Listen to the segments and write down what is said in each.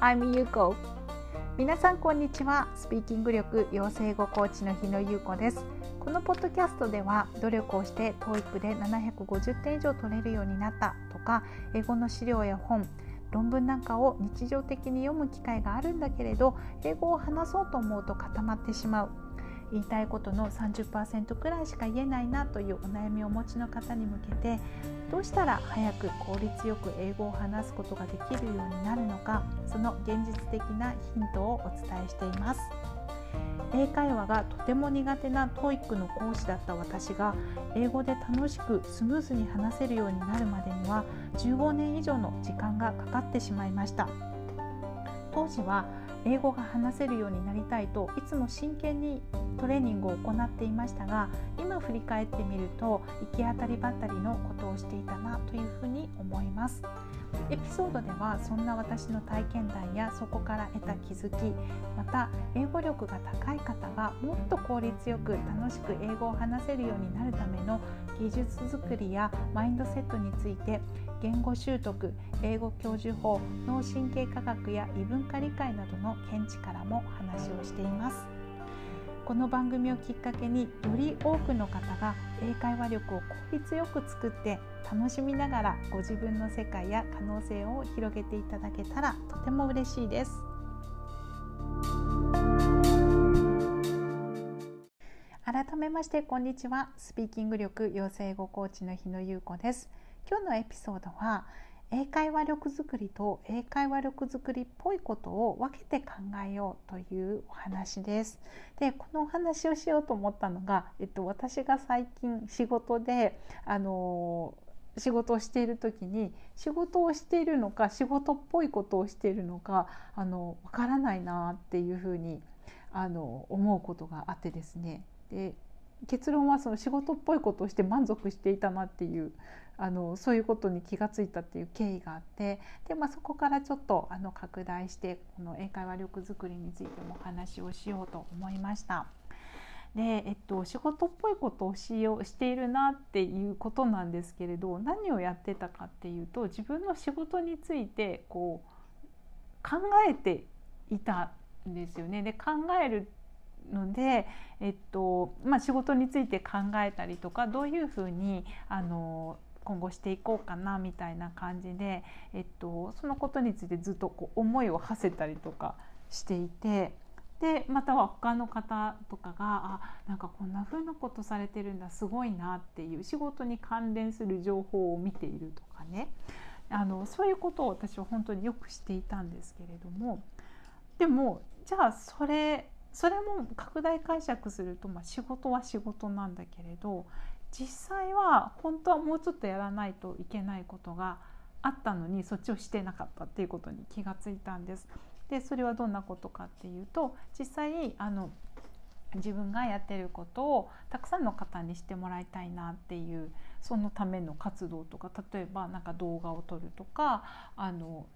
I'm Yuko. 皆さんこんにちは。スピーキング力養成語コーチの日野優子です。このポッドキャストでは努力をして TOEIC で750点以上取れるようになったとか英語の資料や本論文なんかを日常的に読む機会があるんだけれど英語を話そうと思うと固まってしまう。言いたいことの30%くらいしか言えないなというお悩みをお持ちの方に向けてどうしたら早く効率よく英語を話すことができるようになるのかその現実的なヒントをお伝えしています。英会話がとても苦手な TOEIC の講師だった私が英語で楽しくスムーズに話せるようになるまでには15年以上の時間がかかってしまいました。当時は英語が話せるようになりたいといつも真剣にトレーニングを行っていましたが今振り返ってみると行き当たりばったりのことをしていたなというふうに思います。エピソードではそんな私の体験談やそこから得た気づきまた英語力が高い方がもっと効率よく楽しく英語を話せるようになるための技術作りやマインドセットについて言語習得英語教授法脳神経科学や異文化理解などの見地からも話をしています。この番組をきっかけにより多くの方が英会話力を効率よく作って楽しみながらご自分の世界や可能性を広げていただけたらとても嬉しいです。改めましてこんにちは。スピーキング力養成語コーチの日野優子です。今日のエピソードは英会話力づくりと英会話力づくりっぽいことを分けて考えようというお話です。でこのお話をしようと思ったのが、えっと、私が最近仕事であの仕事をしている時に仕事をしているのか仕事っぽいことをしているのかあの分からないなっていうふうにあの思うことがあってですねで結論はその仕事っぽいことをして満足していたなっていうあのそういうことに気がついたっていう経緯があってで、まあ、そこからちょっとあの拡大してこの英会話力づくりについてもお話をしようと思いました。で、えっと、仕事っぽいことをしようしているなっていうことなんですけれど何をやってたかっていうと自分の仕事についてこう考えていたんですよね。で考えるので、えっとまあ、仕事について考えたりとかどういうふうにあの今後していこうかなみたいな感じで、えっと、そのことについてずっとこう思いを馳せたりとかしていて。でまたは他の方とかがあなんかこんな風なことされてるんだすごいなっていう仕事に関連する情報を見ているとかねあのそういうことを私は本当によくしていたんですけれどもでもじゃあそれそれも拡大解釈すると、まあ、仕事は仕事なんだけれど実際は本当はもうちょっとやらないといけないことがあったのにそっちをしてなかったっていうことに気がついたんです。でそれはどんなことかっていうと実際あの自分がやってることをたくさんの方にしてもらいたいなっていうそのための活動とか例えばなんか動画を撮るとかあの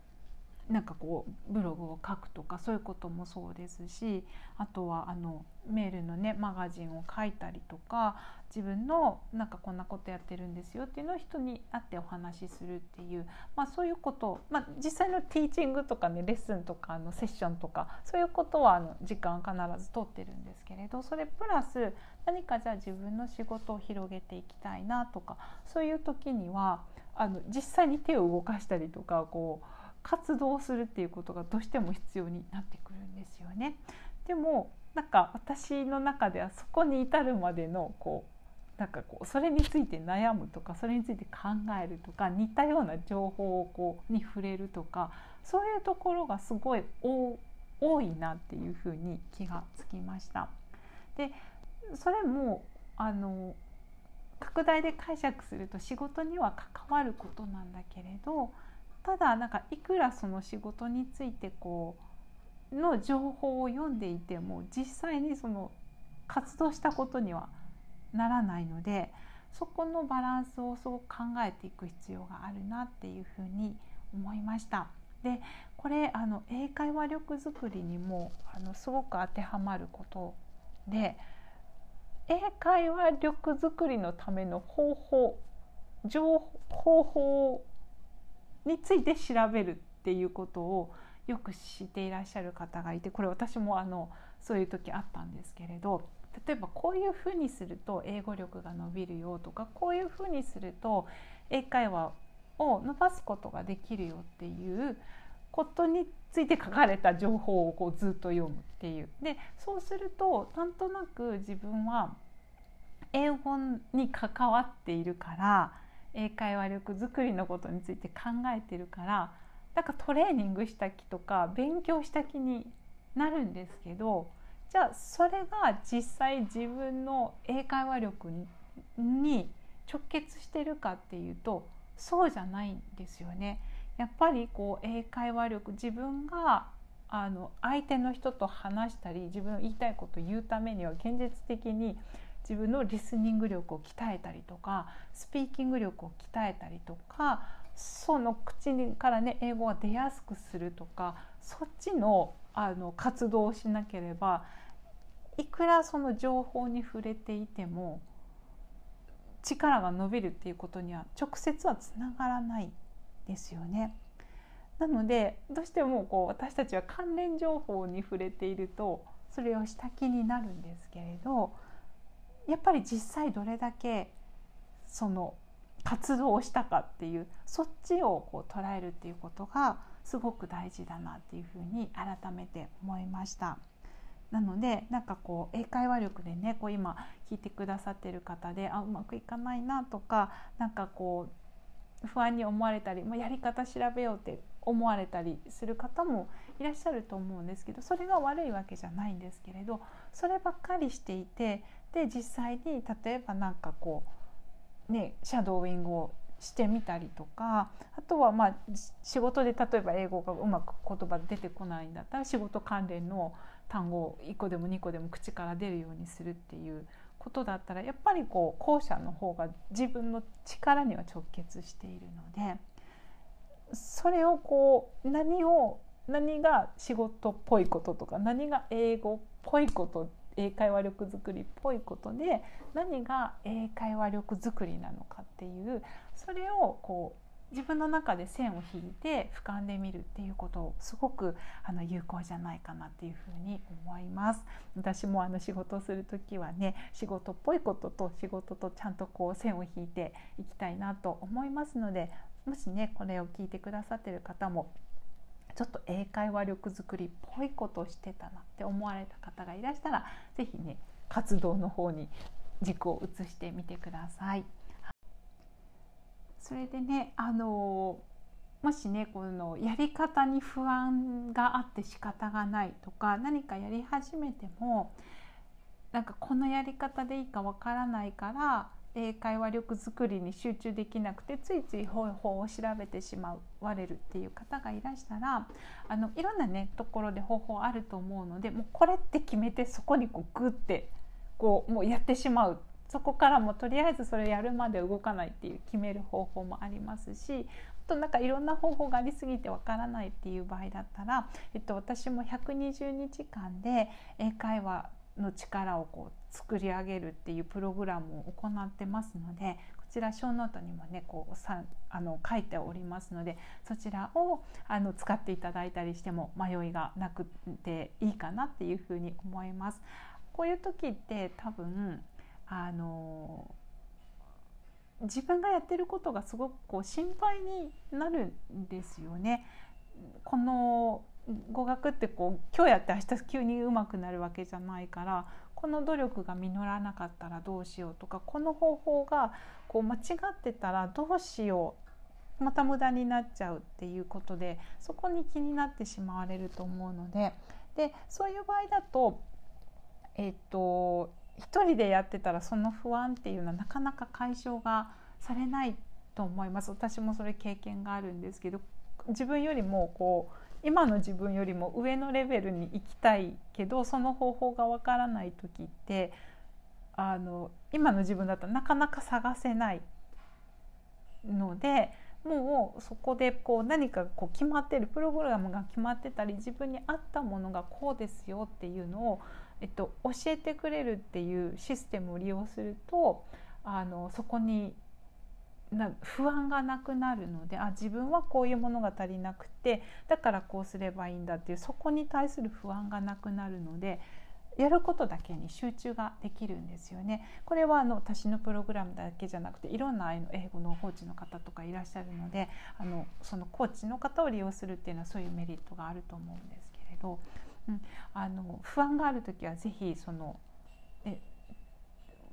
なんかこうブログを書くとかそういうこともそうですしあとはあのメールのねマガジンを書いたりとか自分のなんかこんなことやってるんですよっていうのを人に会ってお話しするっていう、まあ、そういうこと、まあ、実際のティーチングとかねレッスンとかのセッションとかそういうことはあの時間必ず取ってるんですけれどそれプラス何かじゃあ自分の仕事を広げていきたいなとかそういう時にはあの実際に手を動かしたりとかこう活動するっていうことがどうしても必要になってくるんですよね。でもなんか私の中ではそこに至るまでのこうなんかこうそれについて悩むとかそれについて考えるとか似たような情報をこうに触れるとかそういうところがすごい多いなっていうふうに気がつきました。でそれもあの拡大で解釈すると仕事には関わることなんだけれどただなんかいくらその仕事についてこうの情報を読んでいても実際にその活動したことにはならないのでそこのバランスをそう考えていく必要があるなっていうふうに思いました。でこれあの英会話力づくりにもあのすごく当てはまることで英会話力づくりのための方法情報法について調べるっていうことをよく知っていらっしゃる方がいてこれ私もあのそういう時あったんですけれど例えばこういうふうにすると英語力が伸びるよとかこういうふうにすると英会話を伸ばすことができるよっていうことについて書かれた情報をこうずっと読むっていう。でそうするとなんとなく自分は英語に関わっているから英会話力づくりのことについて考えてるからだからトレーニングした気とか勉強した気になるんですけどじゃあそれが実際自分の英会話力に直結してるかっていうとそうじゃないんですよね。やっぱりこう英会話力自分があの相手の人と話したり自分の言いたいことを言うためには現実的に自分のリスニング力を鍛えたりとかスピーキング力を鍛えたりとかその口からね英語が出やすくするとかそっちのあの活動をしなければいくらその情報に触れていても力が伸びるっていうことには直接はつながらないですよね。なのでどうしてもこう私たちは関連情報に触れているとそれをした気になるんですけれどやっぱり実際どれだけその活動をしたかっていうそっちをこう捉えるっていうことがすごく大事だなっていうふうに改めて思いました。なのでなんかこう英会話力でねこう今聞いてくださってる方であうまくいかないなとかなんかこう不安に思われたり、まあ、やり方調べようって思われたりする方もいらっしゃると思うんですけどそれが悪いわけじゃないんですけれどそればっかりしていてで実際に例えば何かこうねシャドーイングをしてみたりとかあとはまあ仕事で例えば英語がうまく言葉出てこないんだったら仕事関連の単語を1個でも2個でも口から出るようにするっていうことだったらやっぱりこう後者の方が自分の力には直結しているのでそれをこう何を何が仕事っぽいこととか何が英語っぽいこと英会話力づくりっぽいことで何が英会話力づくりなのかっていうそれをこう自分の中で線を引いて俯瞰で見るっていうことをすごくあの有効じゃないかなっていうふうに思います。私もあの仕事をする時はね仕事っぽいことと仕事とちゃんとこう線を引いていきたいなと思いますのでもしねこれを聞いてくださってる方もちょっと英会話力づくりっぽいことをしてたなって思われた方がいらしたら是非ね活動の方に軸を移してみてください。それでねあのもしねこのやり方に不安があって仕方がないとか何かやり始めてもなんかこのやり方でいいかわからないから英会話力づくりに集中できなくてついつい方法を調べてしまわれるっていう方がいらしたらあのいろんなねところで方法あると思うのでもうこれって決めてそこにこうグッてこうもうやってしまう。そこからもとりあえずそれやるまで動かないっていう決める方法もありますしあとなんかいろんな方法がありすぎてわからないっていう場合だったら、えっと、私も120日間で英会話の力をこう作り上げるっていうプログラムを行ってますのでこちら小ノートにもねこうさあの書いておりますのでそちらをあの使っていただいたりしても迷いがなくていいかなっていうふうに思います。こういう時って多分あの自分がやってることがすごくこう心配になるんですよね。この語学ってこう今日やって明日急に上手くなるわけじゃないからこの努力が実らなかったらどうしようとかこの方法がこう間違ってたらどうしようまた無駄になっちゃうっていうことでそこに気になってしまわれると思うのででそういう場合だとえっと一人でやってたらその不安っていうのはなかなか解消がされないと思います。私もそれ経験があるんですけど自分よりもこう今の自分よりも上のレベルに行きたいけどその方法がわからない時ってあの今の自分だとなかなか探せないのでもうそこでこう何かこう決まってるプログラムが決まってたり自分に合ったものがこうですよっていうのを、えっと、教えてくれるっていうシステムを利用するとあのそこにな不安がなくなるのであ自分はこういうものが足りなくてだからこうすればいいんだっていうそこに対する不安がなくなるのでやることだけに集中ができるんですよね。これはあの私のプログラムだけじゃなくていろんな英語のコーチの方とかいらっしゃるのであのそのコーチの方を利用するっていうのはそういうメリットがあると思うんですけれど、うん、あの不安がある時は是非その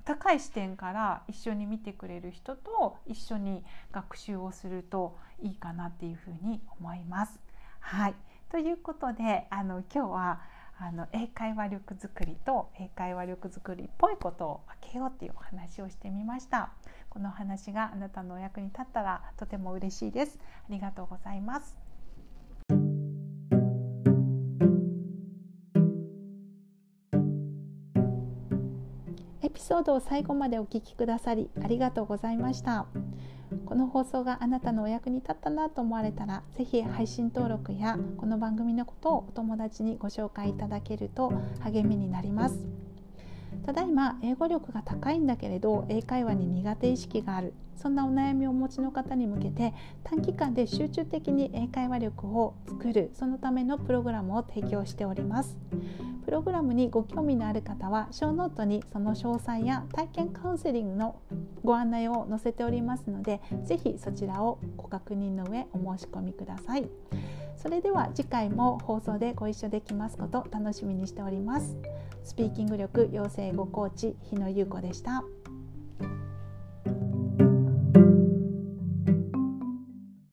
高い視点から一緒に見てくれる人と一緒に学習をするといいかなっていうふうに思います。はい。ということであの今日はあの英会話力づくりと英会話力づくりっぽいことを分けようっていうお話をしてみました。この話があなたのお役に立ったらとても嬉しいです。ありがとうございます。ソードを最後までお聞きくださりありがとうございました。この放送があなたのお役に立ったなと思われたら是非配信登録やこの番組のことをお友達にご紹介いただけると励みになります。ただいま英語力が高いんだけれど英会話に苦手意識がある。そんなお悩みをお持ちの方に向けて短期間で集中的に英会話力を作るそのためのプログラムを提供しております。プログラムにご興味のある方はショーノートにその詳細や体験カウンセリングのご案内を載せておりますので是非そちらをご確認の上お申し込みください。それでは次回も放送でご一緒できますこと楽しみにしております。スピーキング力養成ごコーチ日野優子でした。